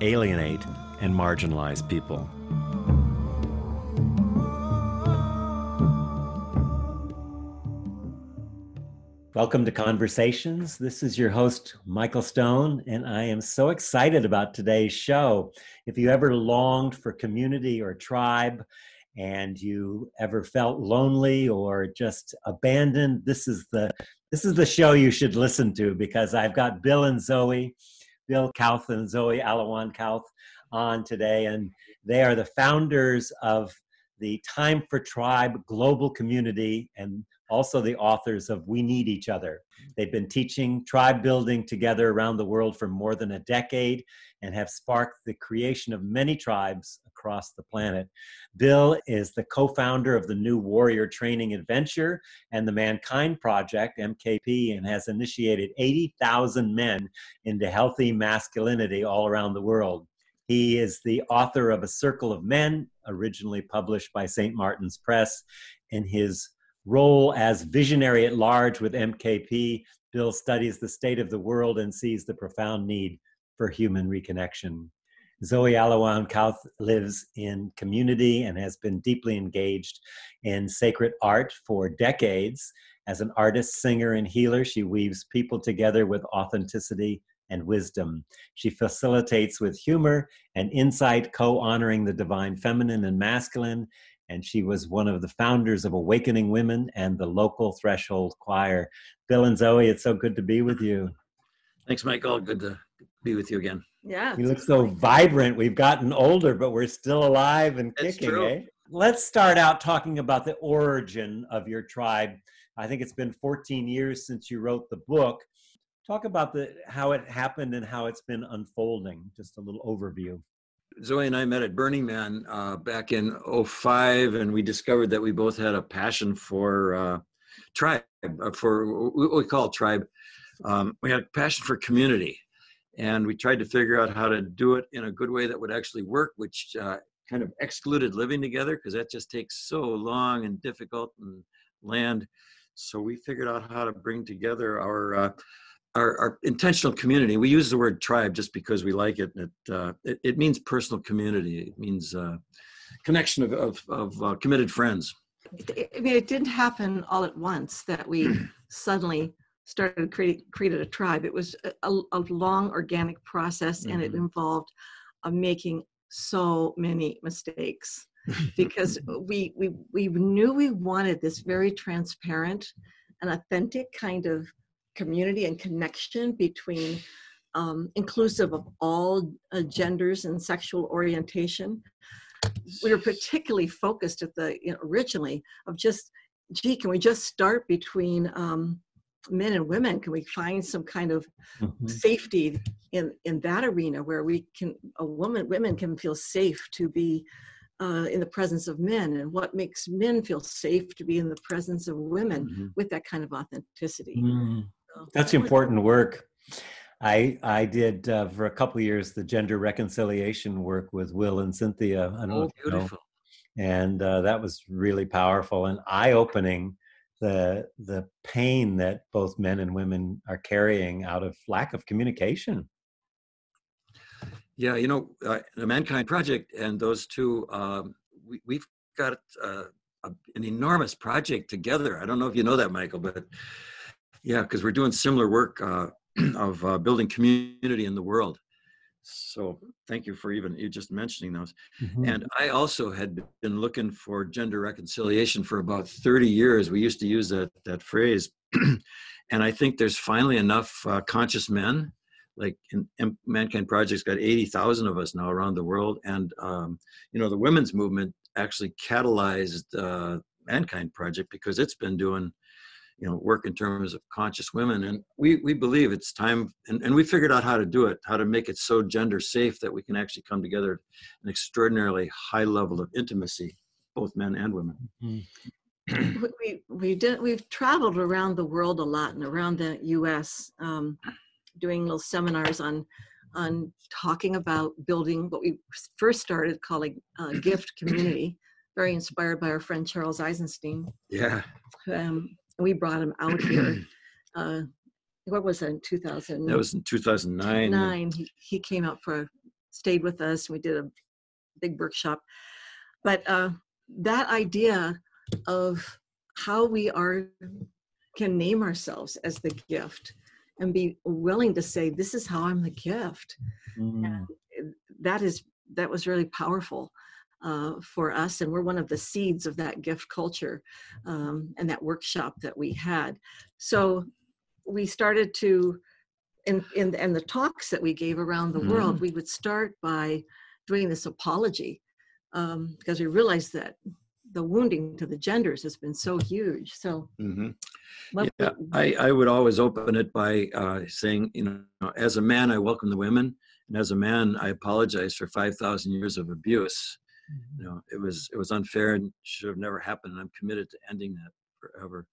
alienate, and marginalize people. Welcome to Conversations. This is your host, Michael Stone, and I am so excited about today's show. If you ever longed for community or tribe, and you ever felt lonely or just abandoned, this is the this is the show you should listen to because I've got Bill and Zoe Bill Kauth and Zoe Alowan Kauth on today, and they are the founders of the Time for Tribe global community and also the authors of We Need Each Other. They've been teaching tribe building together around the world for more than a decade and have sparked the creation of many tribes across the planet. Bill is the co founder of the New Warrior Training Adventure and the Mankind Project, MKP, and has initiated 80,000 men into healthy masculinity all around the world. He is the author of A Circle of Men, originally published by St. Martin's Press. In his role as visionary at large with MKP, Bill studies the state of the world and sees the profound need for human reconnection. Zoe Alowan Kauth lives in community and has been deeply engaged in sacred art for decades. As an artist, singer, and healer, she weaves people together with authenticity and wisdom. She facilitates with humor and insight, co honoring the divine feminine and masculine. And she was one of the founders of Awakening Women and the local Threshold Choir. Bill and Zoe, it's so good to be with you. Thanks, Michael. Good to be with you again. Yeah. You look so vibrant. We've gotten older, but we're still alive and kicking, eh? Let's start out talking about the origin of your tribe. I think it's been 14 years since you wrote the book. Talk about the how it happened and how it's been unfolding. Just a little overview. Zoe and I met at Burning Man uh, back in 05, and we discovered that we both had a passion for uh, tribe, uh, for what we call tribe. Um, we had a passion for community and we tried to figure out how to do it in a good way that would actually work which uh, kind of excluded living together because that just takes so long and difficult and land. So we figured out how to bring together our uh, our, our, intentional community. We use the word tribe just because we like it it, uh, it, it, means personal community. It means uh, connection of, of, of uh, committed friends. I mean it didn't happen all at once that we suddenly started creating created a tribe it was a, a long organic process mm-hmm. and it mm-hmm. involved uh, making so many mistakes because we we we knew we wanted this very transparent and authentic kind of community and connection between um, inclusive of all uh, genders and sexual orientation we were particularly focused at the you know, originally of just gee can we just start between um, men and women can we find some kind of mm-hmm. safety in in that arena where we can a woman women can feel safe to be uh, in the presence of men and what makes men feel safe to be in the presence of women mm-hmm. with that kind of authenticity mm. so, that's important work I I did uh, for a couple years the gender reconciliation work with Will and Cynthia. Oh, beautiful. Know. And uh, that was really powerful and eye opening the the pain that both men and women are carrying out of lack of communication. Yeah you know uh, the mankind project and those two um, we, we've got uh, a, an enormous project together. I don't know if you know that michael but yeah because we're doing similar work uh, of uh, building community in the world so thank you for even you just mentioning those. Mm-hmm. And I also had been looking for gender reconciliation for about 30 years. We used to use that that phrase, and I think there's finally enough uh, conscious men. Like in, in, Mankind Project's got 80,000 of us now around the world, and um, you know the women's movement actually catalyzed uh, Mankind Project because it's been doing you know work in terms of conscious women and we we believe it's time and, and we figured out how to do it how to make it so gender safe that we can actually come together at an extraordinarily high level of intimacy both men and women. Mm-hmm. we we did we've traveled around the world a lot and around the us um, doing little seminars on on talking about building what we first started calling uh, gift community very inspired by our friend charles eisenstein. Yeah. Um, we brought him out here. Uh, what was that in 2000? That was in 2009. Nine. He, he came out for a, stayed with us. We did a big workshop. But uh, that idea of how we are can name ourselves as the gift and be willing to say, "This is how I'm the gift." Mm. That is that was really powerful uh, for us, and we're one of the seeds of that gift culture um, and that workshop that we had. So we started to, in, in and the talks that we gave around the mm-hmm. world, we would start by doing this apology um, because we realized that the wounding to the genders has been so huge. So, mm-hmm. yeah, I, I would always open it by uh, saying, you know, as a man, I welcome the women, and as a man, I apologize for 5,000 years of abuse you know it was it was unfair and should have never happened and i'm committed to ending that forever.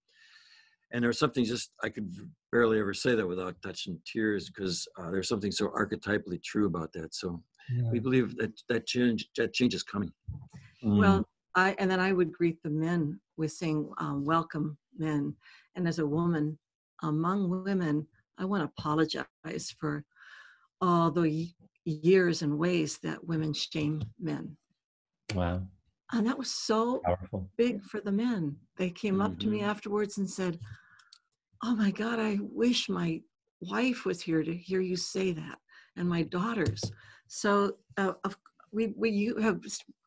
And there's something just i could barely ever say that without touching tears because uh, there's something so archetypally true about that so yeah. we believe that that change that change is coming. Well mm. i and then i would greet the men with saying um, welcome men. And as a woman among women i want to apologize for all the years and ways that women shame men Wow. And that was so Powerful. big for the men. They came mm-hmm. up to me mm-hmm. afterwards and said, Oh my God, I wish my wife was here to hear you say that, and my daughters. So uh, we, we have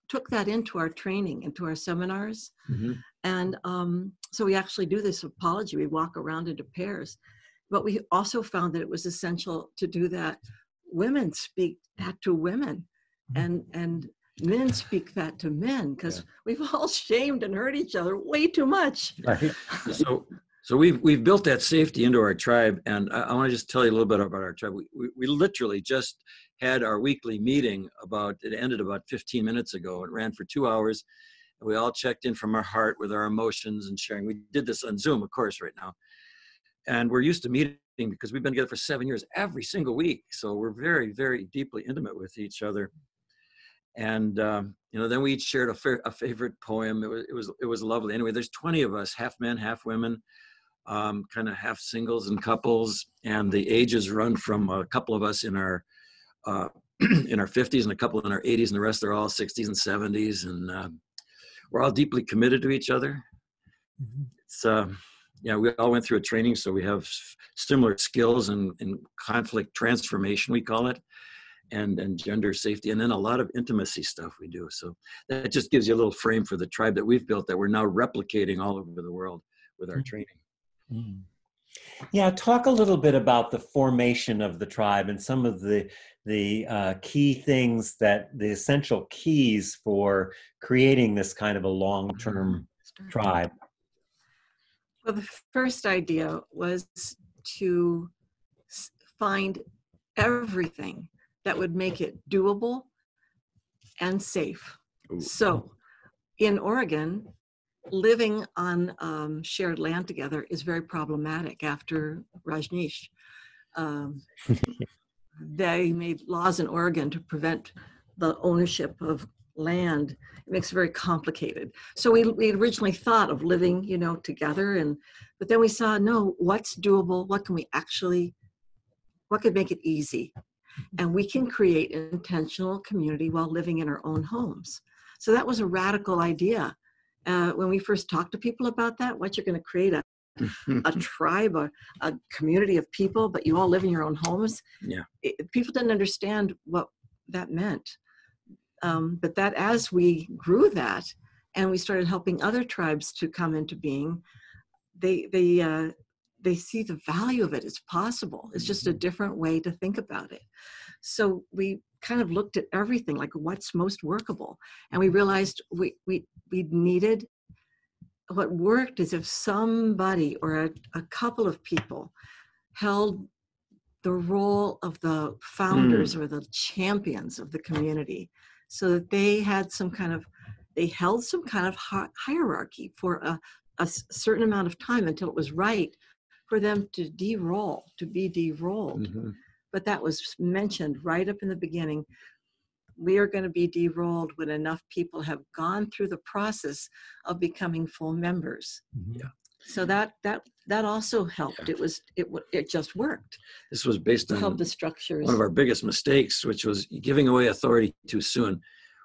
took that into our training, into our seminars. Mm-hmm. And um, so we actually do this apology. We walk around into pairs. But we also found that it was essential to do that. Women speak that to women. Mm-hmm. And, and men speak that to men because yeah. we've all shamed and hurt each other way too much. Right. so, so we've we've built that safety into our tribe, and I, I want to just tell you a little bit about our tribe. We, we, we literally just had our weekly meeting about it ended about 15 minutes ago. It ran for two hours. And we all checked in from our heart with our emotions and sharing. We did this on Zoom, of course, right now, and we're used to meeting because we've been together for seven years every single week. So we're very, very deeply intimate with each other and um, you know then we each shared a, fa- a, favorite poem. It was it was it was lovely. Anyway there's 20 of us half men half women um, kind of half singles and couples and the ages run from a couple of us in our uh, in our 50s and a couple in our 80s and the rest are all 60s and 70s and uh, we're all deeply committed to each other. Mm-hmm. it's uh, yeah we all went through a training so we have similar skills in, in conflict transformation we call it and and gender safety and then a lot of intimacy stuff we do so that just gives you a little frame for the tribe that we've built that we're now replicating all over the world with our mm-hmm. training mm-hmm. yeah talk a little bit about the formation of the tribe and some of the the uh, key things that the essential keys for creating this kind of a long-term mm-hmm. tribe well the first idea was to find everything that would make it doable and safe. Ooh. So in Oregon, living on um, shared land together is very problematic after Rajneesh. Um, they made laws in Oregon to prevent the ownership of land. It makes it very complicated. So we, we originally thought of living, you know, together, and but then we saw no, what's doable? What can we actually? What could make it easy? And we can create intentional community while living in our own homes. So that was a radical idea. Uh, when we first talked to people about that, what you're going to create a a tribe, a, a community of people, but you all live in your own homes. Yeah, it, people didn't understand what that meant. Um, but that as we grew that, and we started helping other tribes to come into being, they they uh, they see the value of it. It's possible. It's just a mm-hmm. different way to think about it. So we kind of looked at everything like what's most workable and we realized we we we needed what worked is if somebody or a, a couple of people held the role of the founders or the champions of the community so that they had some kind of they held some kind of hi- hierarchy for a, a certain amount of time until it was right for them to de-roll to be de-rolled Mhm. but that was mentioned right up in the beginning. We are going to be de-rolled when enough people have gone through the process of becoming full members. Mhm. Yeah. So that that that also helped. Yeah. It was it it just worked This was based to help on the structures. one of our biggest mistakes, which was giving away authority too soon.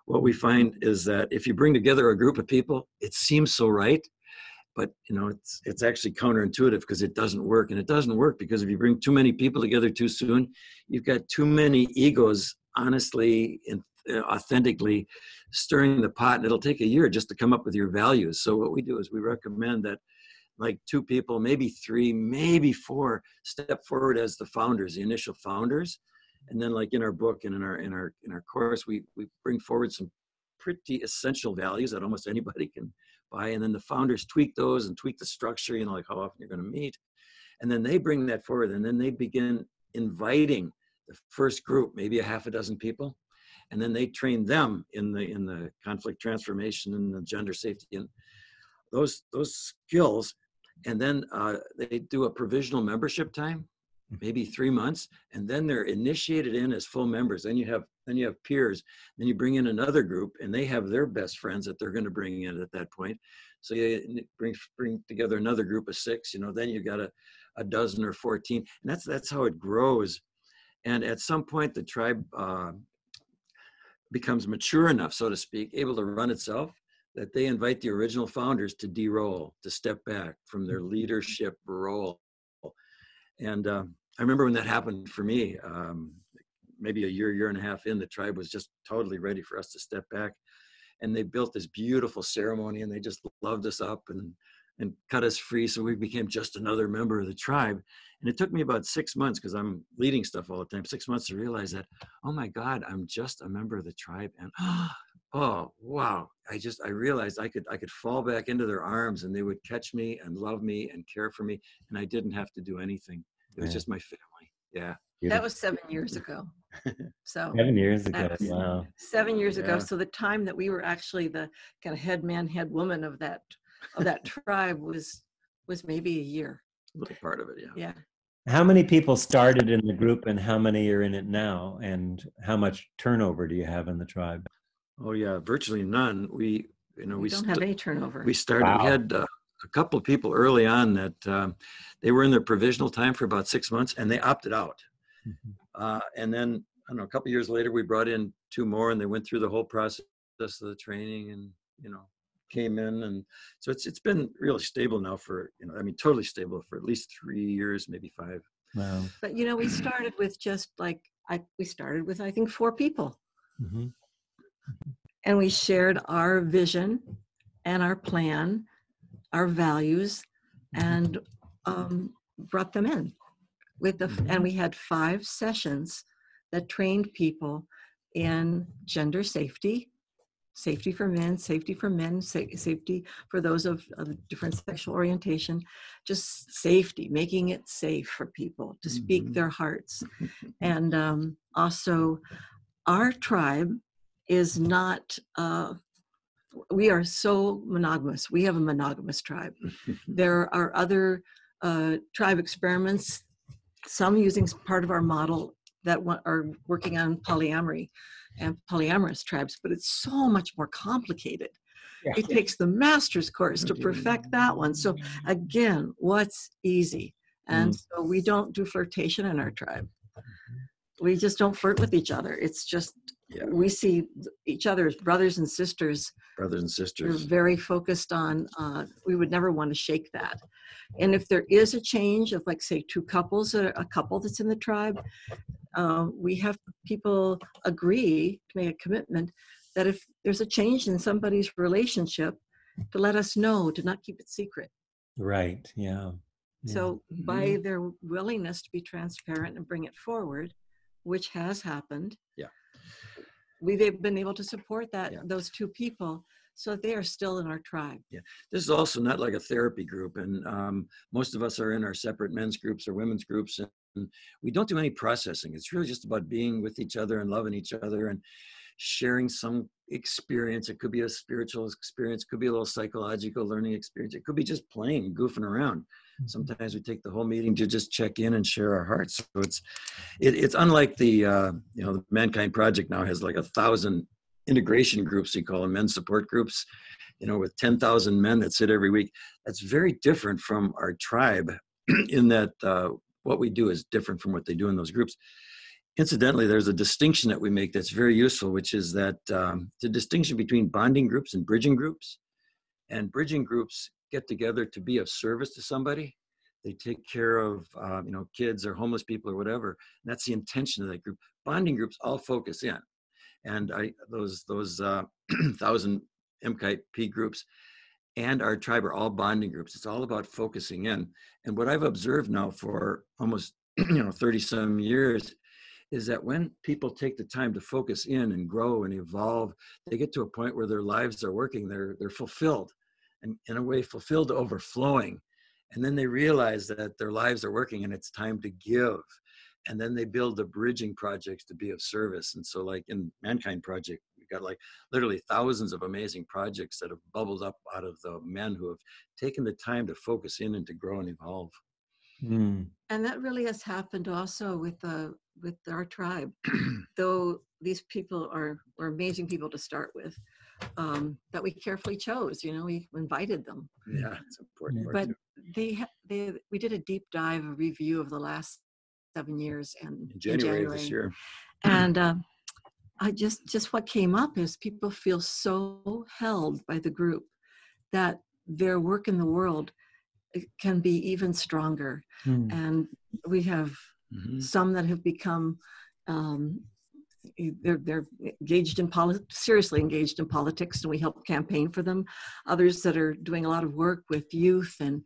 What we find is that if you bring together a group of people, it seems so right, but you know it's it's actually counterintuitive because it doesn't work, and it doesn't work because if you bring too many people together too soon, you've got too many egos, honestly and uh, authentically stirring the pot, and it'll take a year just to come up with your values. So what we do is we recommend that like two people, maybe three, maybe four, step forward as the founders, the initial founders, and then like in our book and in our in our in our course, we we bring forward some pretty essential values that almost anybody can buy, and then the founders tweak those and tweak the structure, you know, like how often you're going to meet, and then they bring that forward, and then they begin inviting the first group, maybe a half a dozen people, and then they train them in the in the conflict transformation and the gender safety and those those skills. And then uh, they do a provisional membership time maybe three months and then they're initiated in as full members. Then you have then you have peers. Then you bring in another group and they have their best friends that they're going to bring in at that point. So you bring bring together another group of six you know then you got a, a dozen or 14 and that's that's how it grows. And at some point the tribe uh, becomes mature enough so to speak able to run itself that they invite the original founders to de-roll, to step back from their leadership role. And um, I remember when that happened for me, um, maybe a year, year and a half in, the tribe was just totally ready for us to step back. And they built this beautiful ceremony and they just loved us up and, and cut us free. So we became just another member of the tribe. And it took me about six months because I'm leading stuff all the time, six months to realize that, oh my God, I'm just a member of the tribe. And oh Oh, wow i just i realized i could i could fall back into their arms and they would catch me and love me and care for me and i didn't have to do anything it was Yeah. just my family yeah that was seven years ago. So seven years ago. Wow. seven years ago. So the time that we were actually the kind of head man, head woman of that of that tribe was was maybe a year. a little part of it yeah Yeah. How many people started in the group and how many are in it now? And how much turnover do you have in the tribe? Oh yeah virtually none we you know We, we don't st- have any turnover. we started Wow. we had uh, a couple of people early on that um, they were in their provisional time for about six months and they opted out uh, and then I don't know, a couple years later, we brought in two more, and they went through the whole process of the training, and you know, came in, and so it's it's been really stable now for you know, I mean, totally stable for at least three years, maybe five. Wow. but you know, we started with just like I we started with I think four people. Mhm. And we shared our vision and our plan, our values, and um, brought them in with the and we had five sessions that trained people in gender safety safety for men safety for men sa- safety for those of, of different sexual orientation just safety making it safe for people to speak Mhm. their hearts and um, also our tribe is not uh, we are so monogamous. We have a monogamous tribe. There are other uh, tribe experiments some using part of our model that are working on polyamory and polyamorous tribes but it's so much more complicated. Yeah. it takes the master's course to perfect that one. So again what's easy? And so we don't do flirtation in our tribe. We just don't flirt with each other. It's just Yeah. we see each other as brothers and sisters Brothers and sisters. we're very focused on uh, we would never want to shake that and if there is a change of like say two couples or a couple that's in the tribe uh, we have people agree to make a commitment that if there's a change in somebody's relationship to let us know to not keep it secret Right. Yeah. Yeah. so by their willingness to be transparent and bring it forward which has happened Yeah. We've been able to support that Yeah. those two people so they are still in our tribe. Yeah, this is also not like a therapy group, and um, most of us are in our separate men's groups or women's groups, and we don't do any processing. It's really just about being with each other and loving each other and sharing some experience. It could be a spiritual experience, could be a little psychological learning experience. It could be just playing, goofing around. Mm-hmm. Sometimes we take the whole meeting to just check in and share our hearts. So it's it, it's unlike the uh, you know the Mankind Project now has like a thousand integration groups, you call them men support groups, you know, with 10,000 men that sit every week. That's very different from our tribe in that uh, what we do is different from what they do in those groups. Incidentally, there's a distinction that we make that's very useful, which is that um, the distinction between bonding groups and bridging groups. And bridging groups get together to be of service to somebody. They take care of, uh, you know, kids or homeless people or whatever. And that's the intention of that group. Bonding groups all focus in and I those those uh, thousand MKite P groups and our tribe are all bonding groups. It's all about focusing in. And what I've observed now for almost you know 30 some years is that when people take the time to focus in and grow and evolve, they get to a point where their lives are working, they're they're fulfilled and in a way fulfilled to overflowing. And then they realize that their lives are working and it's time to give and then they build the bridging projects to be of service and so like in mankind project we've got like literally thousands of amazing projects that have bubbled up out of the men who have taken the time to focus in and to grow and evolve mm. and that really has happened also with uh, with our tribe though these people are are amazing people to start with um, that we carefully chose you know we invited them yeah it's important but they they we did a deep dive a review of the last seven years and in January, January. this year. And uh, I just just what came up is people feel so held by the group that their work in the world eh, can be even stronger. Mm. And we have mm-hmm. some that have become um, they're they're engaged in politics, seriously engaged in politics, and we help campaign for them. Others that are doing a lot of work with youth, and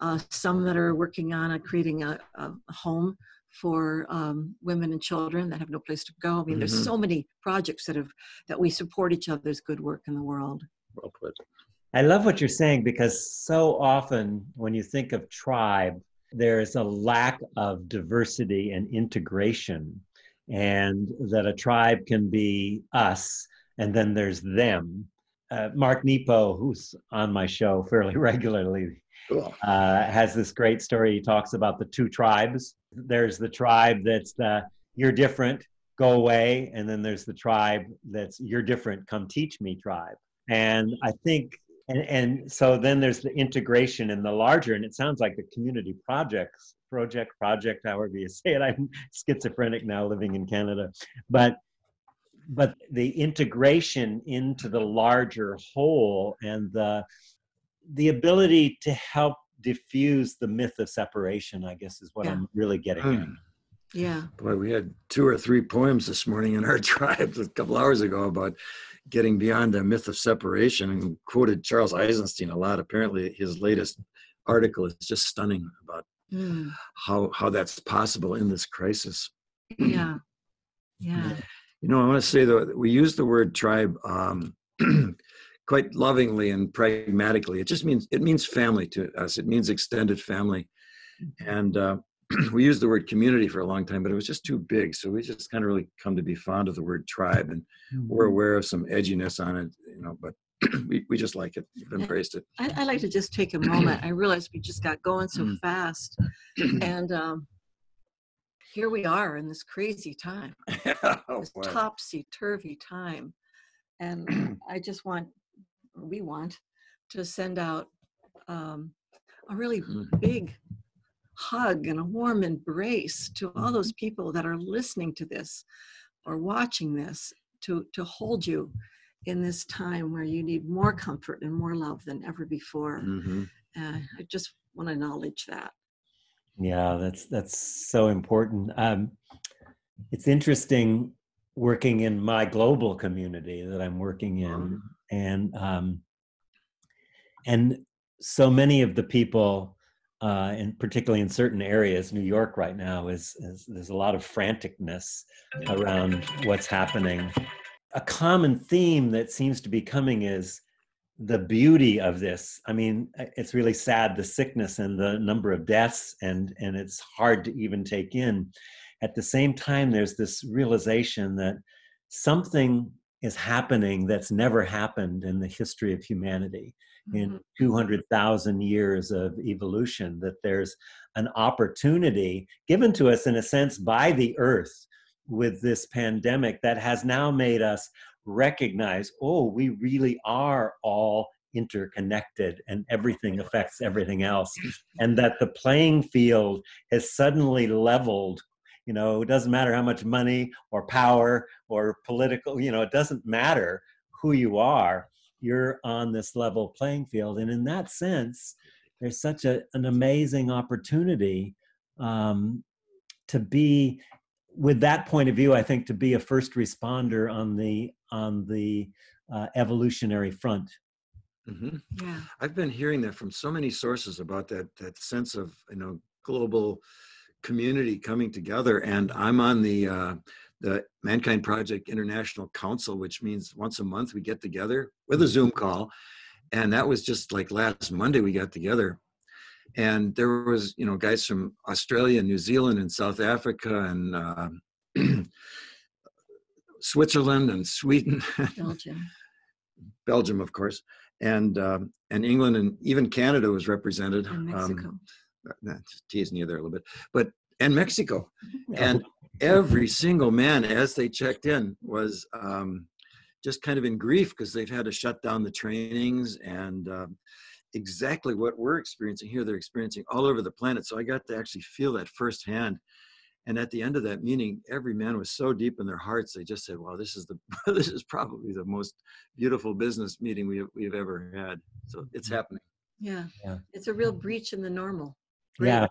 uh, some that are working on a, creating a, a home for um, women and children that have no place to go. I mean, mm-hmm. there's so many projects that have that we support each other's good work in the world. Well put. I love what you're saying because so often when you think of tribe, there's a lack of diversity and integration, and that a tribe can be us, and then there's them. Uh, Mark Nepo, who's on my show fairly regularly, Cool. Uh, has this great story. He talks about the two tribes. There's the tribe that's the you're different, go away, and then there's the tribe that's you're different, come teach me tribe. And I think, and, and so then there's the integration in the larger, and it sounds like the community projects, project, project, however you say it. I'm schizophrenic now, living in Canada, but but the integration into the larger whole and the the ability to help diffuse the myth of separation, I guess, is what yeah. I'm really getting mm. at. Yeah. Boy, we had two or three poems this morning in our tribe a couple hours ago about getting beyond the myth of separation and quoted Charles Eisenstein a lot. Apparently, his latest article is just stunning about mm. how how that's possible in this crisis. Yeah. Yeah. You know, I want to say that we use the word tribe um, quite lovingly and pragmatically. It just means it means family to us. It means extended family, mm-hmm. and uh, we used the word community for a long time, but it was just too big. So we just kind of really come to be fond of the word tribe, and mm-hmm. we're aware of some edginess on it, you know, but. we, we just like it. We've embraced it. I, I like to just take a moment. I realize we just got going so mm. fast, and um, here we are in this crazy time, oh, this topsy turvy time, and I just want we want to send out um, a really mm-hmm. big hug and a warm embrace to all those mm-hmm. people that are listening to this or watching this to, to hold you in this time where you need more comfort and more love than ever before. Mm-hmm. Uh, I just want to acknowledge that. Yeah, that's that's so important. Um, it's interesting working in my global community that I'm working in, mm-hmm and um, and so many of the people uh, and particularly in certain areas, New York right now is, is, there's a lot of franticness around what's happening. A common theme that seems to be coming is the beauty of this i mean it's really sad the sickness and the number of deaths and and it's hard to even take in at the same time there's this realization that something is happening that's never happened in the history of humanity in mm-hmm. 200,000 years of evolution that there's an opportunity given to us in a sense by the earth with this pandemic that has now made us recognize oh we really are all interconnected and everything affects everything else and that the playing field has suddenly leveled you know it doesn't matter how much money or power or political you know it doesn't matter who you are you're on this level playing field. And in that sense there's such a, an amazing opportunity um, to be with that point of view i think to be a first responder on the on the uh, evolutionary front. Mm-hmm. yeah. I've been hearing that from so many sources about that that sense of you know global community coming together and i'm on the uh, the mankind project international council which means once a month we get together with a mm-hmm. zoom call. And that was just like last monday we got together. And there was you know guys from australia new zealand and south africa and uh, switzerland and sweden. Belgium. Belgium of course. And um, and england and even canada was represented and um, mexico. um, that's teasing you there a little bit but and mexico and every single man as they checked in was um, just kind of in grief because they've had to shut down the trainings and um, exactly what we're experiencing here they're experiencing all over the planet so i got to actually feel that firsthand and at the end of that meeting every man was so deep in their hearts they just said wow this is the this is probably the most beautiful business meeting we have, we've ever had so it's mm-hmm. happening yeah, yeah. it's a real breach in the normal yeah.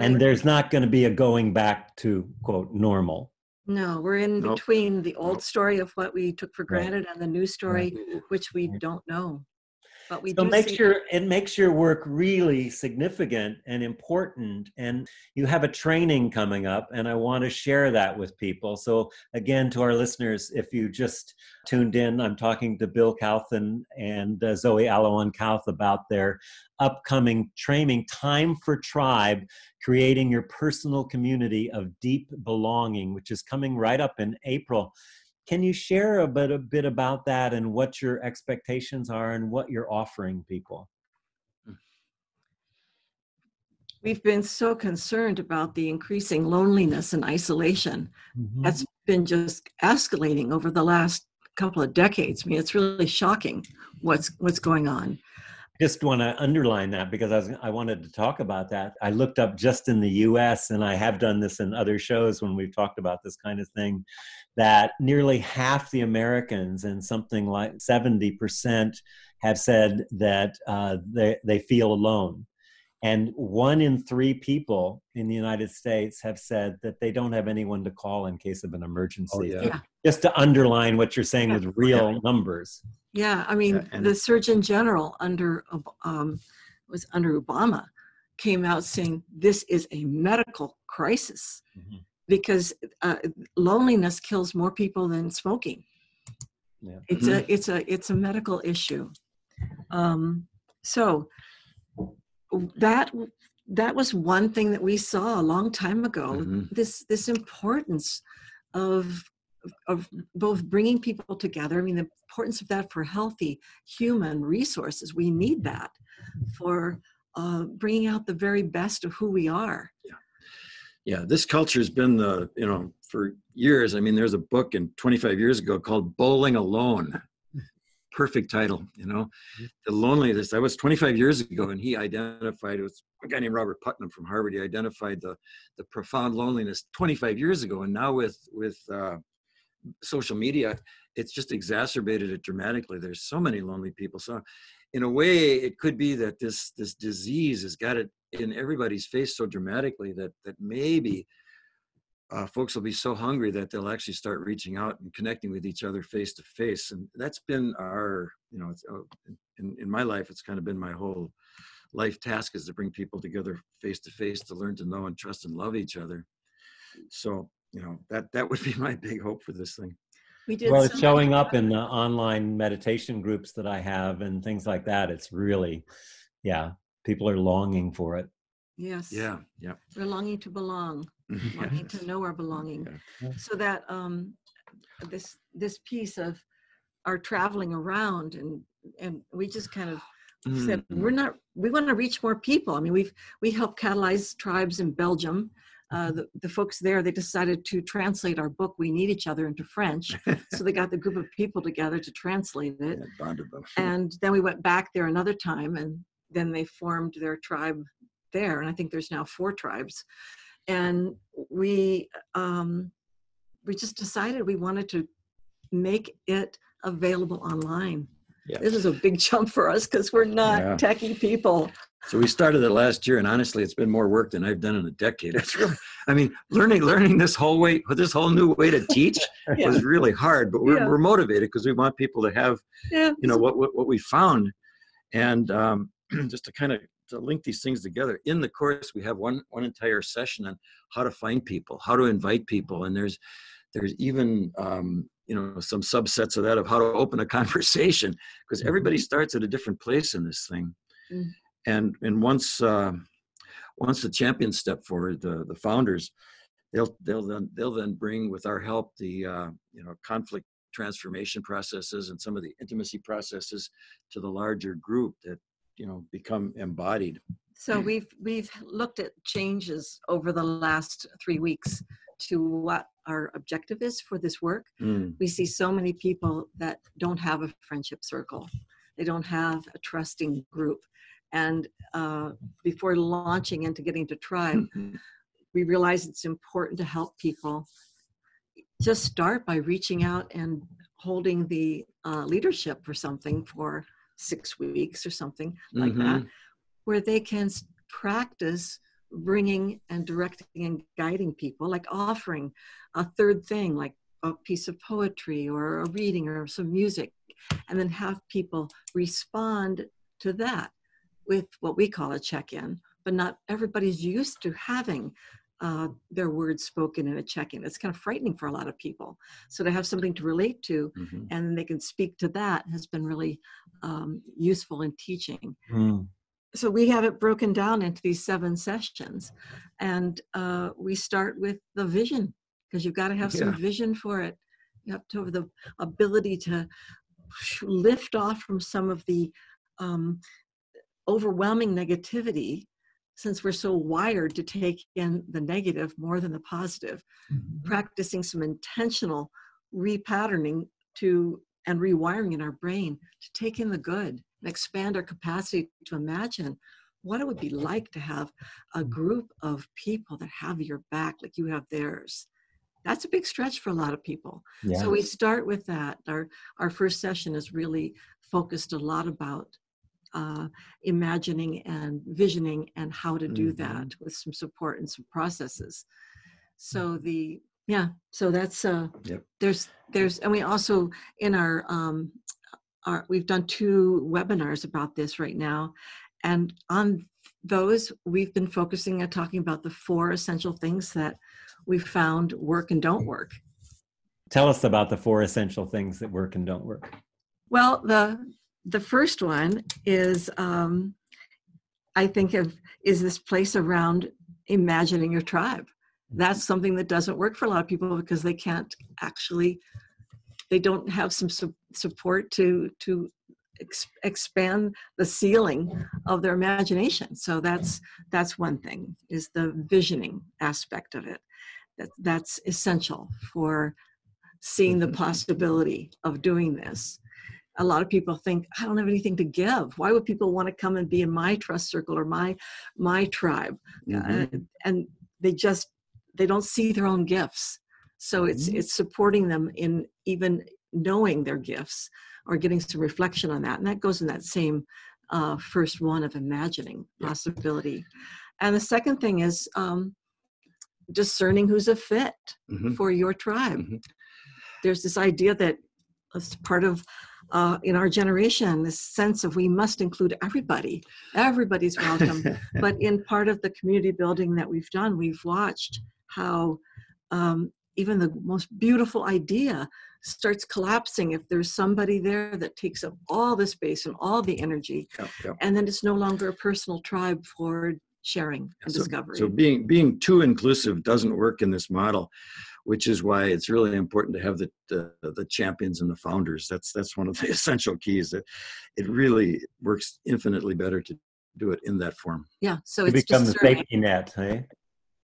And there's not going to be a going back to quote normal. No we're in nope. between the old story of what we took for granted right. and the new story right. which we don't know but we so makes your it makes your work really significant and important and you have a training coming up and i want to share that with people. So again to our listeners if you just tuned in i'm talking to bill Kauthen and uh, zoe alowan Kauth about their upcoming training time for tribe creating your personal community of deep belonging which is coming right up in april can you share a bit, a bit about that and what your expectations are and what you're offering people? We've been so concerned about the increasing loneliness and isolation. Mm-hmm. That's been just escalating over the last couple of decades. I mean, it's really shocking what's what's going on just want to underline that because I, was, I wanted to talk about that. I looked up just in the US, and I have done this in other shows when we've talked about this kind of thing, that nearly half the Americans and something like 70% have said that uh, they, they feel alone. And one in three people in the United States have said that they don't have anyone to call in case of an emergency. Oh, yeah. yeah. Just to underline what you're saying with real numbers. Yeah, I mean, the Surgeon General under um, was under Obama came out saying this is a medical crisis mm-hmm. because uh, loneliness kills more people than smoking. Yeah. It's mm-hmm. a it's a it's a medical issue. Um, so that that was one thing that we saw a long time ago mm-hmm. this this importance of of both bringing people together. I mean the importance of that for healthy human resources. We need that for uh, bringing out the very best of who we are. Yeah. Yeah this culture has been the you know for years i mean there's a book in 25 years ago called bowling alone perfect title, you know. Mm-hmm. The loneliness. That was 25 years ago, and he identified it was a guy named Robert Putnam from Harvard. He identified the the profound loneliness 25 years ago, and now with with uh, social media, it's just exacerbated it dramatically. There's so many lonely people. So, in a way, it could be that this this disease has got it in everybody's face so dramatically that that maybe uh, folks will be so hungry that they'll actually start reaching out and connecting with each other face to face and that's been our you know oh, in, in my life it's kind of been my whole life task is to bring people together face to face to learn to know and trust and love each other so you know that that would be my big hope for this thing We did. Well, it's showing up in the online meditation groups that I have and things like that. It's really, yeah, people are longing for it. Yes. Yeah, yeah. We're longing to belong, longing to know our belonging. Yeah. So that um, this this piece of our traveling around and and we just kind of said Mhm. we're not we want to reach more people. I mean we've we help catalyze tribes in Belgium. Uh, the, the folks there they decided to translate our book we need each other into french so they got the group of people together to translate it Yeah, bonded them. and then we went back there another time and then they formed their tribe there and i think there's now four tribes and we um, we just decided we wanted to make it available online Yeah. this is a big jump for us because we're not Yeah. techie people So we started it last year, and honestly, it's been more work than I've done in a decade. It's really, I mean, learning learning this whole way, this whole new way to teach yeah, was really hard. But we're, Yeah. we're motivated because we want people to have, you know, what what, what we found, and um, just to kind of to link these things together. In the course, we have one one entire session on how to find people, how to invite people, and there's there's even um, you know some subsets of that of how to open a conversation because everybody starts at a different place in this thing Mm. and and once uh, once the champions step forward the the founders they'll they'll then they'll then bring with our help the uh, you know conflict transformation processes and some of the intimacy processes to the larger group that you know become embodied. So we've we've looked at changes over the last three weeks to what our objective is for this work. Mm, we see so many people that don't have a friendship circle. They don't have a trusting group. And uh, before launching into getting to tribe we realize it's important to help people just start by reaching out and holding the uh, leadership for something for six weeks or something like that Mhm. where they can practice bringing and directing and guiding people like offering a third thing like a piece of poetry or a reading or some music and then have people respond to that with what we call a check-in but not everybody's used to having uh, their words spoken in a check-in. It's kind of frightening for a lot of people. So to have something to relate to Mhm. and they can speak to that has been really um, useful in teaching. Mm. so we have it broken down into these seven sessions and uh, we start with the vision because you've got to have some vision for it. You have to have the ability to lift off from some of the um, overwhelming negativity since we're so wired to take in the negative more than the positive. Mm-hmm. Practicing some intentional repatterning to and rewiring in our brain to take in the good and expand our capacity to imagine what it would be like to have a mm-hmm. group of people that have your back like you have theirs. That's a big stretch for a lot of people. Yeah. so we start with that. Our our first session is really focused a lot about uh, imagining and visioning and how to do Mhm. that with some support and some processes so the yeah so that's uh Yep. there's there's and we also in our um our we've done two webinars about this right now and on those we've been focusing on talking about the four essential things that we found work and don't work Tell us about the four essential things that work and don't work. well the the first one is um i think of is this place around imagining your tribe. That's something that doesn't work for a lot of people because they can't actually they don't have some su- support to to ex- expand the ceiling of their imagination. So that's that's one thing is the visioning aspect of it. That that's essential for seeing the possibility of doing this a lot of people think i don't have anything to give why would people want to come and be in my trust circle or my my tribe Mhm. uh, and they just they don't see their own gifts so it's Mhm. it's supporting them in even knowing their gifts or getting some reflection on that and that goes in that same uh, first one of imagining Yeah. possibility and the second thing is um, discerning who's a fit Mhm. for your tribe Mhm. there's this idea that as part of uh, in our generation this sense of we must include everybody. Everybody's welcome. But in part of the community building that we've done, we've watched how um, even the most beautiful idea starts collapsing if there's somebody there that takes up all the space and all the energy Yep, yep. and then it's no longer a personal tribe for sharing and so, discovery. So being being too inclusive doesn't work in this model, which is why it's really important to have the the, the champions and the founders. That's that's one of the essential keys. That it really works infinitely better to do it in that form. yeah so You it's become the safety net, hey?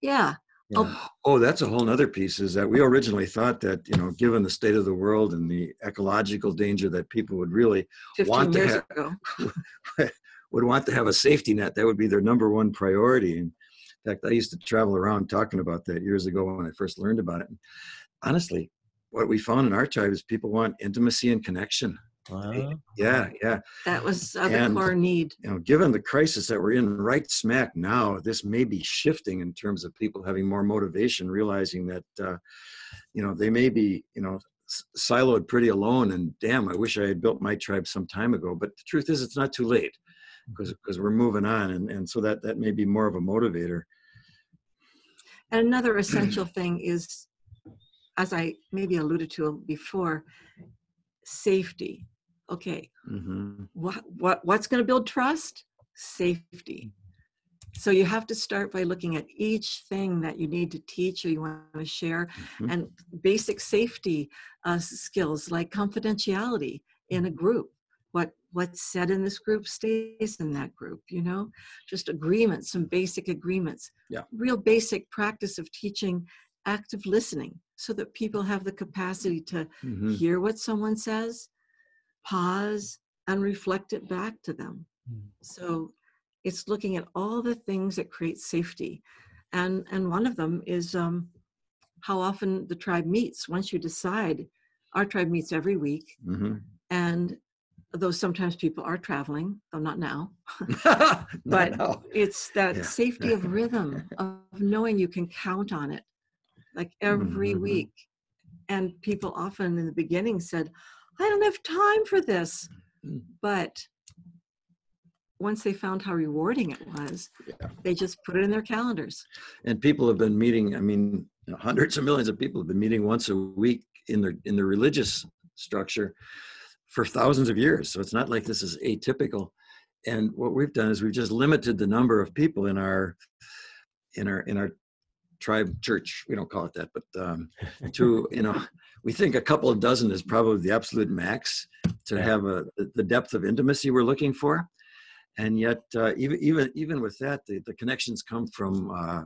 yeah Yeah. Oh, Oh, that's a whole nother piece. Is that we originally thought that you know, given the state of the world and the ecological danger, that people would really want to have- would want to have a safety net. That would be their number one priority. In fact, I used to travel around talking about that years ago when I first learned about it. Honestly, what we found in our tribe is people want intimacy and connection. Wow. Yeah, yeah. that was uh, the And- core need You know, given the crisis that we're in right smack now, this may be shifting in terms of people having more motivation, realizing that, uh, you know, they may be, you know, s- siloed pretty alone. And damn, I wish I had built my tribe some time ago. But the truth is, it's not too late because because we're moving on, and and so that that may be more of a motivator. And another essential thing is, as I maybe alluded to before, safety. Okay, hmm what, what what's going to build trust? Safety. So you have to start by looking at each thing that you need to teach or you want to share, Mhm. and basic safety uh, skills like confidentiality in a group. What what's said in this group stays in that group. You know, just agreements, some basic agreements. Yeah. Real basic practice of teaching active listening, so that people have the capacity to hmm hear what someone says, pause, and reflect it back to them. Mm. So it's looking at all the things that create safety. And, and one of them is um, how often the tribe meets. Once you decide, our tribe meets every week. hmm And though sometimes people are traveling, though not now, but but it's that Yeah. safety of rhythm, of knowing you can count on it, like every Mhm. week. And people often in the beginning said, I don't have time for this. Mm. But once they found how rewarding it was, Yeah. they just put it in their calendars. and people have been meeting i mean hundreds of millions of people have been meeting once a week in their in their religious structure for thousands of years so it's not like this is atypical and what we've done is we've just limited the number of people in our in our in our tribe church we don't call it that but um, to you know we think a couple of dozen is probably the absolute max to Yeah. have a the- the depth of intimacy we're looking for and yet uh, even even even with that the, the connections come from uh,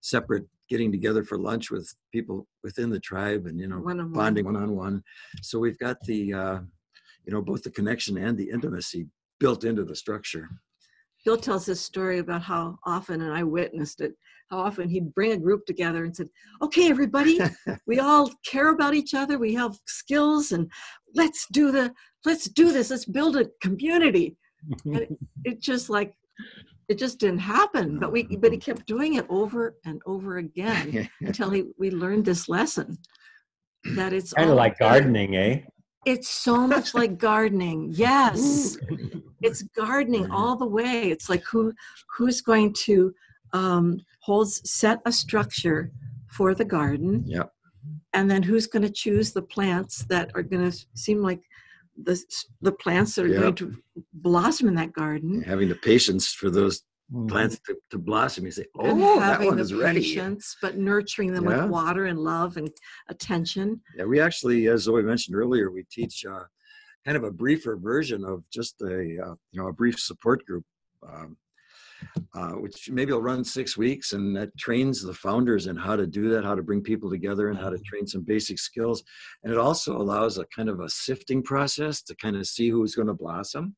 separate getting together for lunch with people within the tribe and you know One-on-one. bonding one-on-one so we've got the uh, you know both the connection and the intimacy built into the structure Bill tells this story about how often, and I witnessed it, how often he'd bring a group together and said, Okay, everybody, we all care about each other, we have skills, and let's do the let's do this, let's build a community. And It just like it just didn't happen. But we but he kept doing it over and over again until he we learned this lesson. That it's kind of like gardening, eh? It's so much like gardening. Yes. It's gardening all the way. It's like who who's going to um holds set a structure for the garden Yep. and then who's going to choose the plants that are going to seem like the the plants that are going to blossom in that garden. Having the patience for those Mm. plants to, to blossom you say and oh that having one is ready patience but nurturing them Yeah. with water and love and attention Yeah, we actually, as Zoe mentioned earlier, we teach uh, kind of a briefer version of just a uh, you know a brief support group, um, uh, which maybe will run six weeks, and that trains the founders in how to do that, how to bring people together, and how to train some basic skills. And it also allows a kind of a sifting process to kind of see who's going to blossom.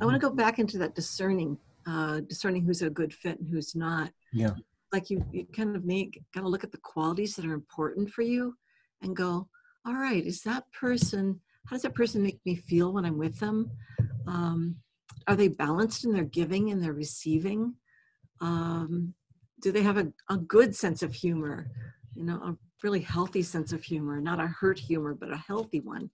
i want to go back into that discerning uh discerning who's a good fit and who's not. Yeah. like you, you kind of make got to look at the qualities that are important for you and go all right is that person how does that person make me feel when i'm with them? Um, are they balanced in their giving and their receiving? Um, do they have a, a good sense of humor you know a really healthy sense of humor not a hurt humor but a healthy one?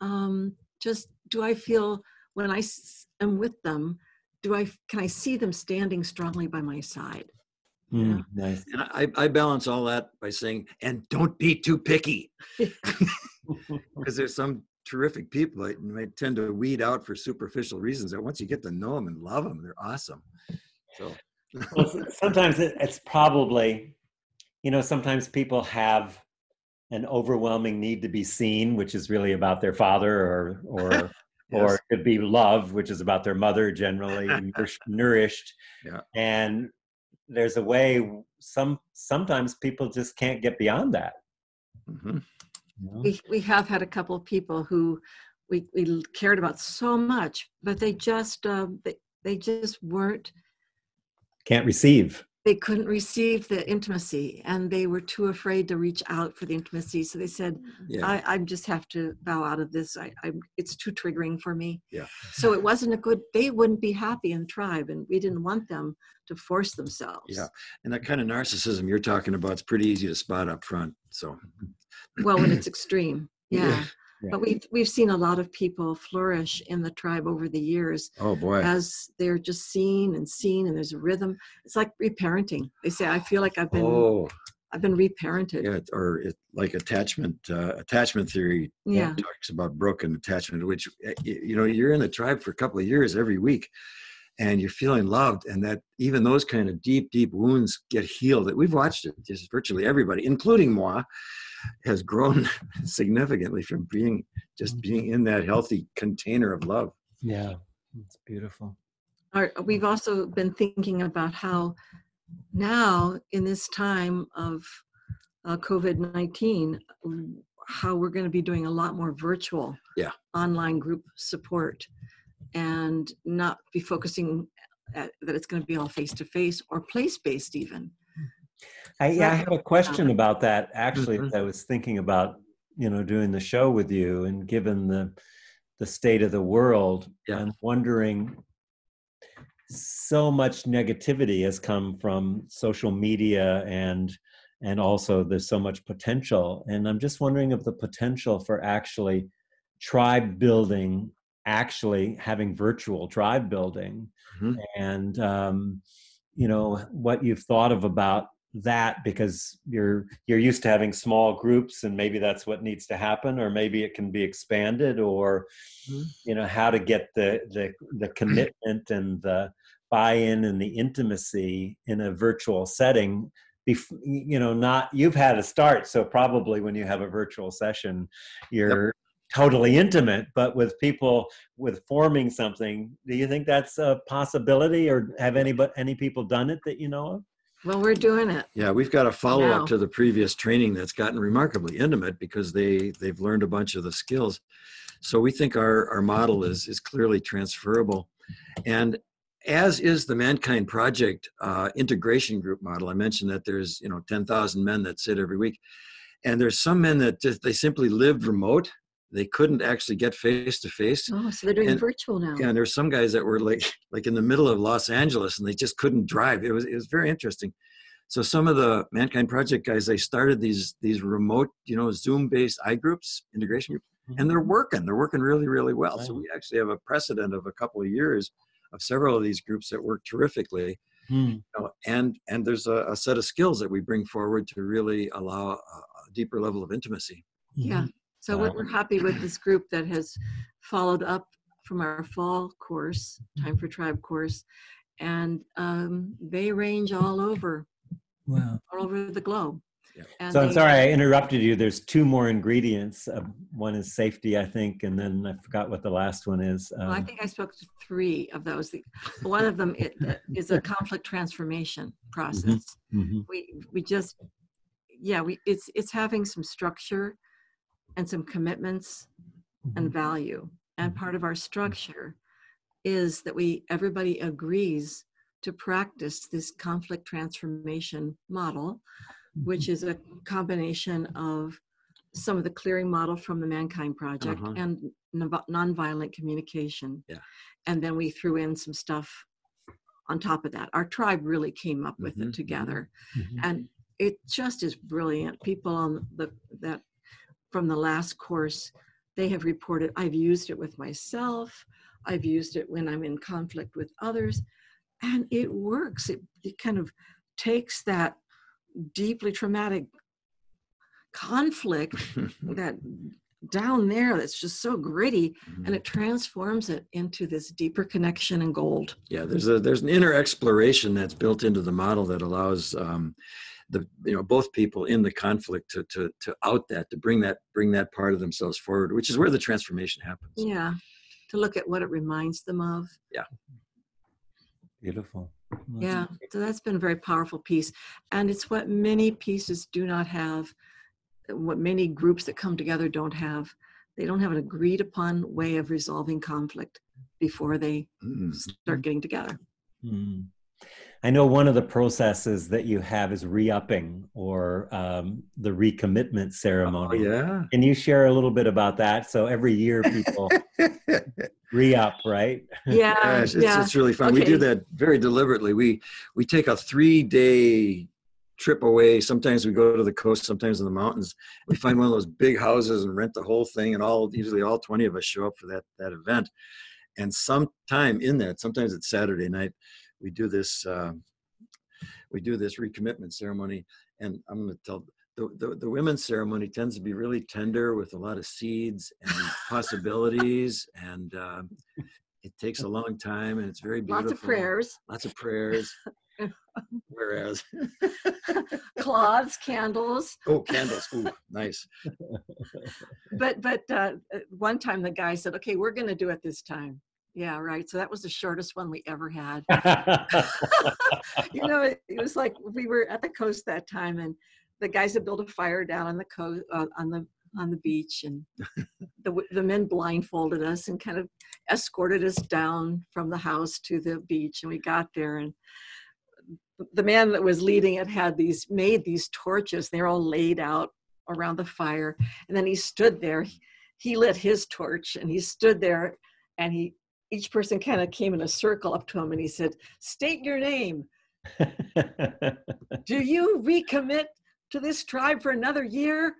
Um, just do i feel when i s- am with them do i can i see them standing strongly by my side Mm, nice. And I, I balance all that by saying, and don't be too picky. Because there's some terrific people that might tend to weed out for superficial reasons. That once you get to know them and love them, they're awesome. So well, sometimes it's probably, you know, sometimes people have an overwhelming need to be seen, which is really about their father, or or yes. or it could be love, which is about their mother, generally nourished. Yeah. And there's a way some sometimes people just can't get beyond that. Mm-hmm. You? We we have had a couple of people who we we cared about so much, but they just uh, they they just weren't can't receive they couldn't receive the intimacy and they were too afraid to reach out for the intimacy. So they said mm. yeah. I, I just have to bow out of this. I, I it's too triggering for me. Yeah. So it wasn't a good they wouldn't be happy in the tribe and we didn't want them to force themselves. Yeah. And that kind of narcissism you're talking about is pretty easy to spot up front so. Well when it's extreme. Yeah. yeah. Yeah. But we've we've seen a lot of people flourish in the tribe over the years. Oh boy! As they're just seen and seen, and there's a rhythm. It's like reparenting. They say, "I feel like I've been oh. I've been reparented." Yeah, or it, like attachment uh, attachment theory. Yeah, talks about broken attachment, which eh, you know you're in the tribe for a couple of years every week, and you're feeling loved, and that even those kind of deep deep wounds get healed. That we've watched it, just virtually everybody, including moi has grown significantly from being just mm-hmm. being in that healthy container of love. Yeah, it's beautiful. Our, we've also been thinking about how now in this time of uh, COVID 19, how we're going to be doing a lot more virtual yeah. online group support and not be focusing at, that it's going to be all face to face or place based even I, yeah, I have a question about that actually. Mm-hmm. I was thinking about you know doing the show with you, and given the the state of the world, yeah. I'm wondering. So much negativity has come from social media and and also there's so much potential and i'm just wondering if the potential for actually tribe building actually having virtual tribe building mm-hmm. and um, you know what you've thought of about that because you're you're used to having small groups and maybe that's what needs to happen or maybe it can be expanded or mm-hmm. you know how to get the the the commitment and the buy-in and the intimacy in a virtual setting bef- you know not you've had a start so probably when you have a virtual session you're yep. totally intimate but with people with forming something do you think that's a possibility or have any but any people done it that you know of well, we're doing it. Yeah, we've got a follow up to the previous training that's gotten remarkably intimate because they they've learned a bunch of the skills. So we think our our model is is clearly transferable, and as is the Mankind Project uh, integration group model. I mentioned that there's you know ten thousand men that sit every week, and there's some men that just they simply lived remote they couldn't actually get face to face. Oh, so they're doing and, virtual now. Yeah, and there's some guys that were like like in the middle of Los Angeles and they just couldn't drive. It was it was very interesting. So some of the Mankind Project guys, they started these these remote, you know, Zoom based I groups, integration groups, mm-hmm. and they're working. They're working really, really well. Right. So we actually have a precedent of a couple of years of several of these groups that work terrifically. Hmm. You know, and and there's a, a, set of skills that we bring forward to really allow a, a deeper level of intimacy. Yeah. So we're happy with this group that has followed up from our fall course, Time for Tribe course, and um, they range all over, wow. all over the globe. Yeah. So I'm sorry I interrupted you. There's two more ingredients. Uh, one is safety, I think, and then I forgot what the last one is. Um, well, I think I spoke to three of those. One of them is a conflict transformation process. Mm-hmm. Mm-hmm. We we just yeah we it's it's having some structure and some commitments and mm-hmm. value. And part of our structure is that we everybody agrees to practice this conflict transformation model, which mm-hmm. is a combination of some of the clearing model from the Mankind Project uh-huh. and nonviolent communication. Yeah. And then we threw in some stuff on top of that. Our tribe really came up with mm-hmm. it together. Mm-hmm. And it just is brilliant. People on the that from the last course, they have reported I've used it with myself, I've used it when I'm in conflict with others, and it works. It, it kind of takes that deeply traumatic conflict that down there that's just so gritty and it transforms it into this deeper connection and gold. Yeah there's a there's an inner exploration that's built into the model that allows um, the you know both people in the conflict to to to out that to bring that bring that part of themselves forward which is where the transformation happens. Yeah. To look at what it reminds them of. Yeah. Beautiful. Yeah. so that's been a very powerful piece. And it's what many pieces do not have what many groups that come together don't have. They don't have an agreed upon way of resolving conflict before they mm. start getting together. Mm. I know one of the processes that you have is re-upping or um, the recommitment ceremony. Oh, yeah. Can you share a little bit about that? So every year people re-up, right? Yeah, Gosh, it's, yeah. it's really fun. Okay. We do that very deliberately. We we take a three-day trip away. Sometimes we go to the coast, sometimes in the mountains. We find one of those big houses and rent the whole thing, and all usually all 20 of us show up for that that event. And sometime in that, sometimes it's Saturday night, we do this uh, we do this recommitment ceremony. And I'm going to tell the, the, the women's ceremony tends to be really tender with a lot of seeds and possibilities and uh, it takes a long time and it's very beautiful. Lots of prayers. Lots of prayers. Whereas cloths, candles. Oh, candles! Ooh, nice. But but uh, one time the guy said, "Okay, we're going to do it this time." Yeah, right. So that was the shortest one we ever had. you know, it, it, was like we were at the coast that time, and the guys had built a fire down on the coast uh, on the on the beach, and the the men blindfolded us and kind of escorted us down from the house to the beach, and we got there and the man that was leading it had these made these torches they're all laid out around the fire and then he stood there he lit his torch and he stood there and he each person kind of came in a circle up to him and he said state your name do you recommit to this tribe for another year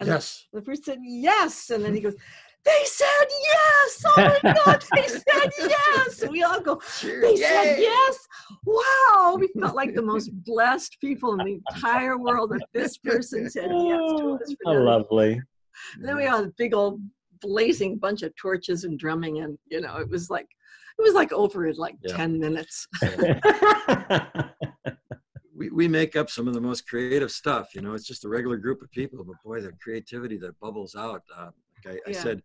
and yes the person said yes and then he goes they said yes. Oh my God, they said yes. We all go, they Yay. said yes. Wow. We felt like the most blessed people in the entire world that this person said yes to us. Oh, lovely. And then we had a big old blazing bunch of torches and drumming and you know it was like it was like over in like yeah. 10 minutes we, we make up some of the most creative stuff you know it's just a regular group of people but boy the creativity that bubbles out uh, I, yeah. I said,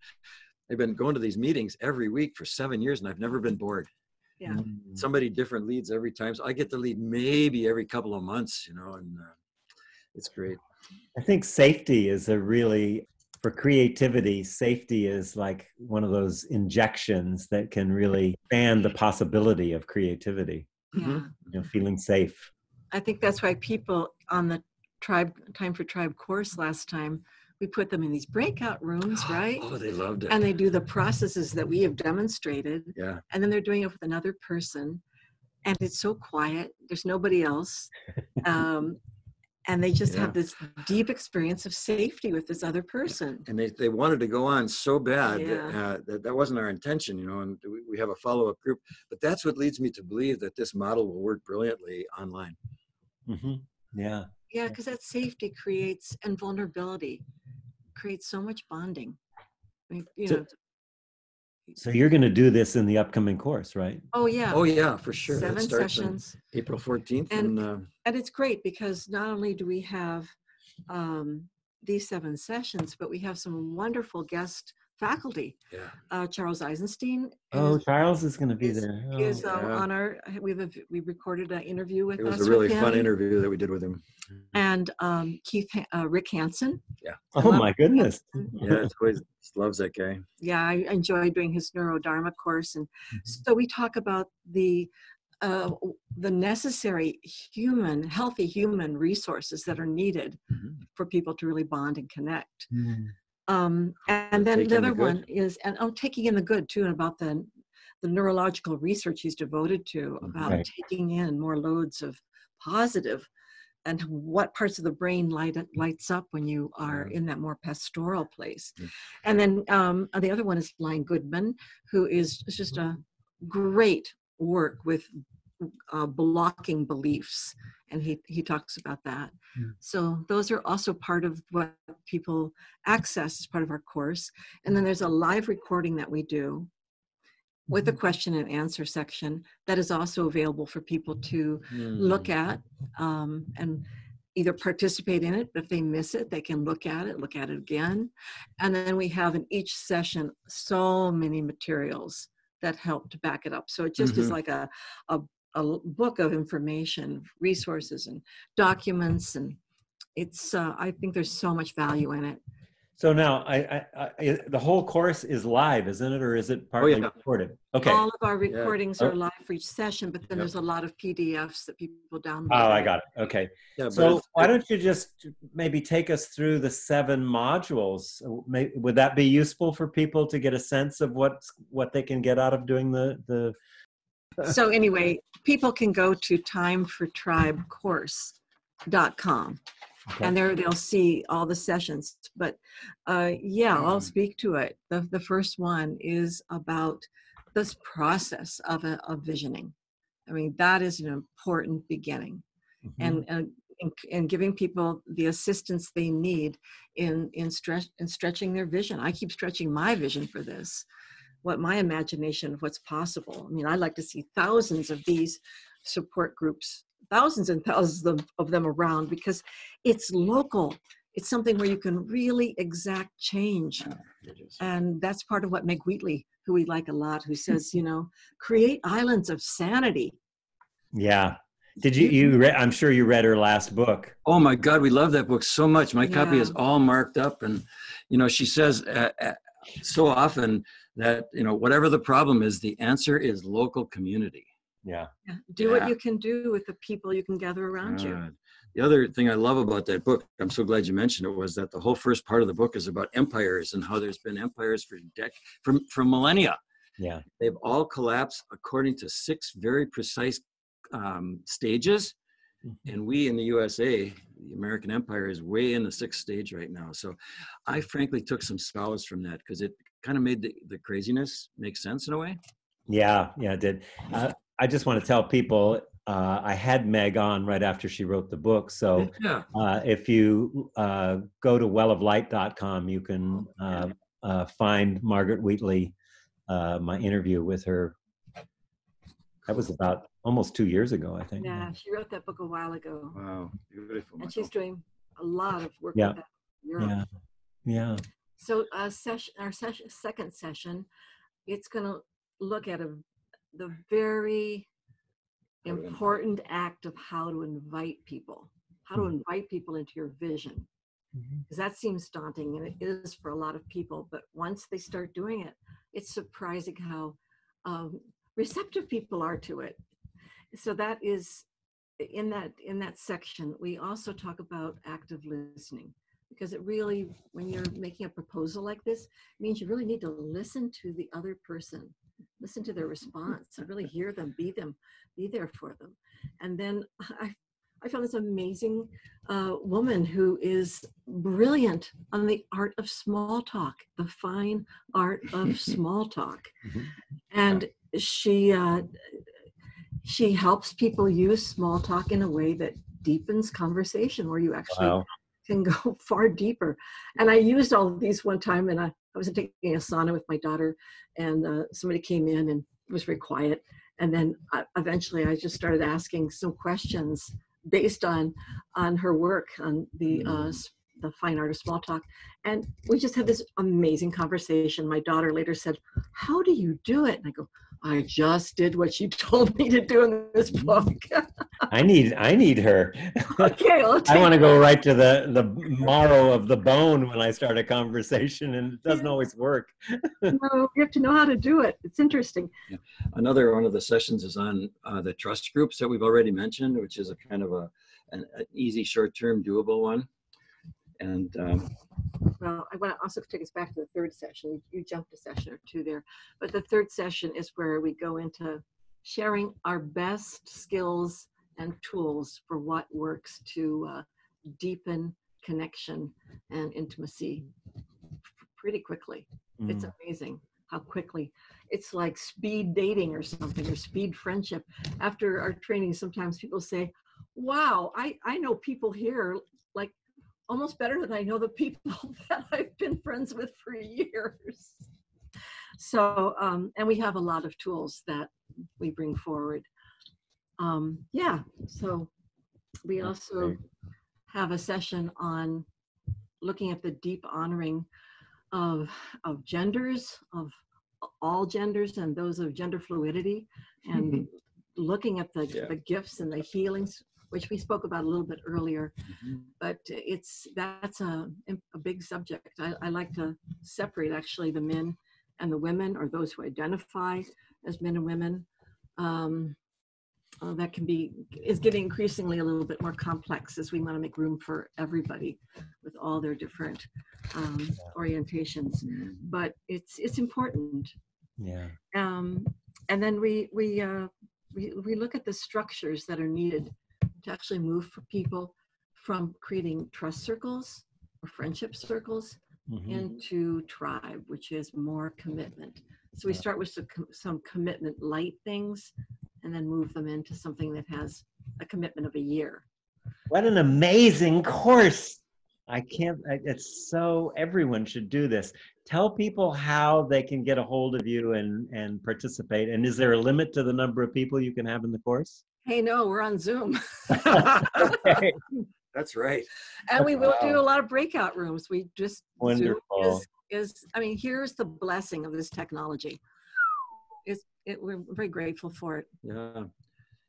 I've been going to these meetings every week for seven years and I've never been bored. Yeah. Mm-hmm. Somebody different leads every time. So I get to lead maybe every couple of months, you know, and uh, it's great. I think safety is a really, for creativity, safety is like one of those injections that can really fan the possibility of creativity. Yeah. Mm-hmm. You know, feeling safe. I think that's why people on the tribe time for tribe course last time we put them in these breakout rooms, right? Oh, they loved it. And they do the processes that we have demonstrated. Yeah. And then they're doing it with another person. And it's so quiet. There's nobody else. Um, and they just yeah. have this deep experience of safety with this other person. And they, they wanted to go on so bad yeah. that, uh, that, that wasn't our intention, you know, and we, we have a follow-up group. But that's what leads me to believe that this model will work brilliantly online. Mm-hmm. Yeah. Yeah, because that safety creates and vulnerability creates so much bonding. I mean, you so, know. So you're going to do this in the upcoming course, right? Oh yeah. Oh yeah, for sure. Seven sessions. April 14th, and and, uh, and it's great because not only do we have um, these seven sessions, but we have some wonderful guest faculty. Yeah. Uh, Charles Eisenstein. Oh, is, Charles is going to be is, there. Oh. Is uh, yeah. on our. We have a, we recorded an interview with. It was us a really with fun interview that we did with him. And um, Keith uh, Rick Hanson. Yeah. Oh my goodness. yeah, it's always loves that guy. Yeah, I enjoy doing his neurodharma course, and Mm-hmm. so we talk about the uh, the necessary human, healthy human resources that are needed Mhm. for people to really bond and connect. Mm. Um, and then the the other good. one is, and I'm oh, taking in the good too, and about the the neurological research he's devoted to about Right. taking in more loads of positive and what parts of the brain light lights up when you are in that more pastoral place. And then um, the other one is Lion Goodman, who is is just a great work with uh, blocking beliefs and he, he talks about that Mm. so those are also part of what people access as part of our course and then there's a live recording that we do with a Mhm. question and answer section that is also available for people to look Hmm. at um, and either participate in it but if they miss it they can look at it look at it again and then we have in each session so many materials that help to back it up so it just is Mhm. like a, a a l- book of information resources and documents and it's uh, i think there's so much value in it So now, I, I, I, the whole course is live, isn't it, or is it partly yeah. recorded? Okay. all of our recordings Oh. are live for each session but then Yep. there's a lot of pdfs that people download Oh, I got it. Okay. Yeah, So why don't you just maybe take us through the seven modules? May- Would that be useful for people to get a sense of what what they can get out of doing the the? So anyway people can go to timefortribecourse.com Okay. and there they'll see all the sessions but uh, yeah i'll Mhm. speak to it the, the first one is about this process of a of visioning i mean that is an important beginning Mhm. and and and, and giving people the assistance they need in in stretch in stretching their vision i keep stretching my vision for this what my imagination of what's possible i mean i'd like to see thousands of these support groups thousands and thousands of them, of them around because it's local it's something where you can really exact change and that's part of what meg wheatley who we like a lot who says you know create islands of sanity Yeah. Did you you? Re- I'm sure you read her last book. Oh my God, we love that book so much. My copy is all marked up, and you know, she says uh, uh, so often that you know, whatever the problem is, the answer is local community. Yeah. Yeah, do what you can do with the people you can gather around you. The other thing I love about that book, I'm so glad you mentioned it, was that the whole first part of the book is about empires and how there's been empires for dec- from for millennia. Yeah. They've all collapsed according to six very precise um, stages. Mhm. And we in the USA, the American Empire is way in the sixth stage right now. So I frankly took some solace from that because it kind of made the, the craziness make sense in a way. Yeah, yeah, it did. Uh, I just want to tell people uh, I had Meg on right after she wrote the book. So Yeah. uh, if you uh, go to welloflight.com, you can uh, uh, find Margaret Wheatley, uh, my interview with her. That was about almost two years ago, I think. Yeah, she wrote that book a while ago, Wow. Beautiful. and she's doing a lot of work Yeah. with that in Europe. Yeah. Yeah. So, uh, session, our session, second session, it's going to look at a, the very How to invite. important act of how to invite people, how to Mhm. invite people into your vision. Because that seems daunting and it is for a lot of people but once they start doing it it's surprising how um, receptive people are to it so that is in that in that section we also talk about active listening because it really when you're making a proposal like this means you really need to listen to the other person listen to their response and really hear them be them be there for them and then i I found this amazing uh, woman who is brilliant on the art of small talk, the fine art of small talk, Mhm. and she uh, she helps people use small talk in a way that deepens conversation, where you actually Wow. Can go far deeper. And I used all of these one time, and I, I was taking a sauna with my daughter, and uh, somebody came in and was very quiet. And then uh, eventually, I just started asking some questions based on on her work on the uh, the fine art of small talk, and we just had this amazing conversation. My daughter later said, "How do you do it?" And I go, "I just did what she told me to do in this book." I need I need her. okay, I'll I want to go right to the the marrow of the bone when I start a conversation, and it doesn't always work. no, you have to know how to do it. It's interesting. Another one of the sessions is on uh, the trust groups that we've already mentioned, which is a kind of a an, an easy, short-term, doable one. And um, Well, I want to also take us back to the third session. You jumped a session or two there, but the third session is where we go into sharing our best skills and tools for what works to uh, deepen connection and intimacy pretty quickly. It's Mm. amazing. how quickly it's like speed dating or something or speed friendship after our training sometimes people say wow i i know people here like almost better than i know the people that i've been friends with for years so um, and we have a lot of tools that we bring forward um, yeah so we That's also great. have a session on looking at the deep honoring of of genders of all genders and those of gender fluidity and looking at the, Yeah. the gifts and the healings which we spoke about a little bit earlier Mhm. but it's that's a, a big subject. I, I like to separate actually the men and the women or those who identify as men and women. Um, uh, that can be is getting increasingly a little bit more complex as we want to make room for everybody with all their different um, orientations. But it's it's important. Yeah. um, and then we we, uh, we we look at the structures that are needed to actually move for people from creating trust circles or friendship circles Mhm. into tribe, which is more commitment. So we Yeah. start with some, some commitment light things, and then move them into something that has a commitment of a year. What an amazing course. I can't, I- it's so, everyone should do this. Tell people how they can get a hold of you and, and participate. And is there a limit to the number of people you can have in the course? Hey, no, we're on Zoom, Okay. That's right. and we will do a lot of breakout rooms. We just Wonderful. Zoom is, is I mean, here's the blessing of this technology. It's it, we're very grateful for it. Yeah.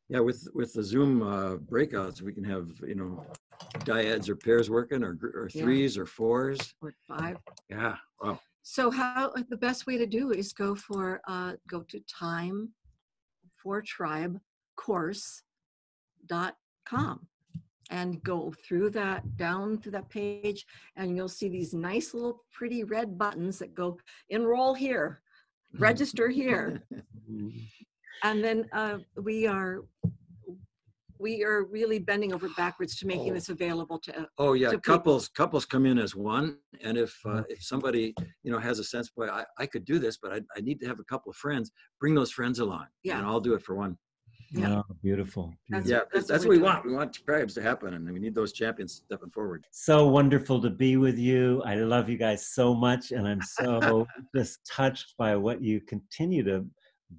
Yeah, with with the Zoom uh, breakouts, we can have you know dyads or pairs working, or gr- or Yeah. threes or fours. What five? Yeah. Wow. So how the best way to do is go for uh, go to time for tribe course dot com and go through that down to that page and you'll see these nice little pretty red buttons that go enroll here register here and then uh, we are we are really bending over backwards to making Oh. this available to Oh yeah, to people. couples couples come in as one, and if uh, if somebody you know has a sense, boy, I, I could do this, but I, I need to have a couple of friends. Bring those friends along, Yeah. and I'll do it for one. Yeah. Oh, beautiful. That's- beautiful. Yeah, 'cause that's that's, what what we we're want. We want tribes to happen, and we need those champions stepping forward. So wonderful to be with you. I love you guys so much, and I'm so just touched by what you continue to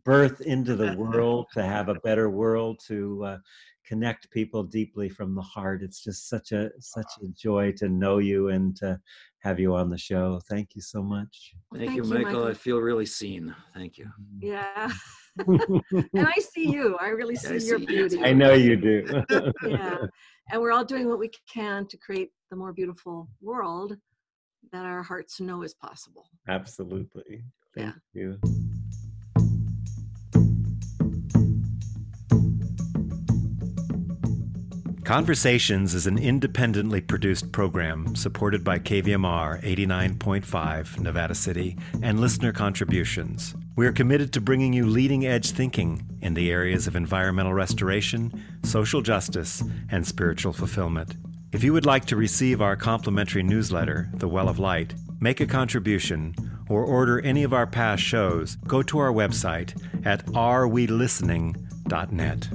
birth into the world to have a better world to uh, connect people deeply from the heart. It's just such a such a joy to know you and to have you on the show. Thank you so much. Well, Thank, you, thank you, Michael. I feel really seen. Thank you. yeah and i see you i really Yeah, I see your see you beauty I know you do. yeah and we're all doing what we can to create the more beautiful world that our hearts know is possible Absolutely. Thank you. Conversations is an independently produced program supported by KVMR 89.5 Nevada City and listener contributions. We are committed to bringing you leading edge thinking in the areas of environmental restoration, social justice, and spiritual fulfillment. If you would like to receive our complimentary newsletter, The Well of Light, make a contribution, or order any of our past shows, go to our website at arewelistening.net.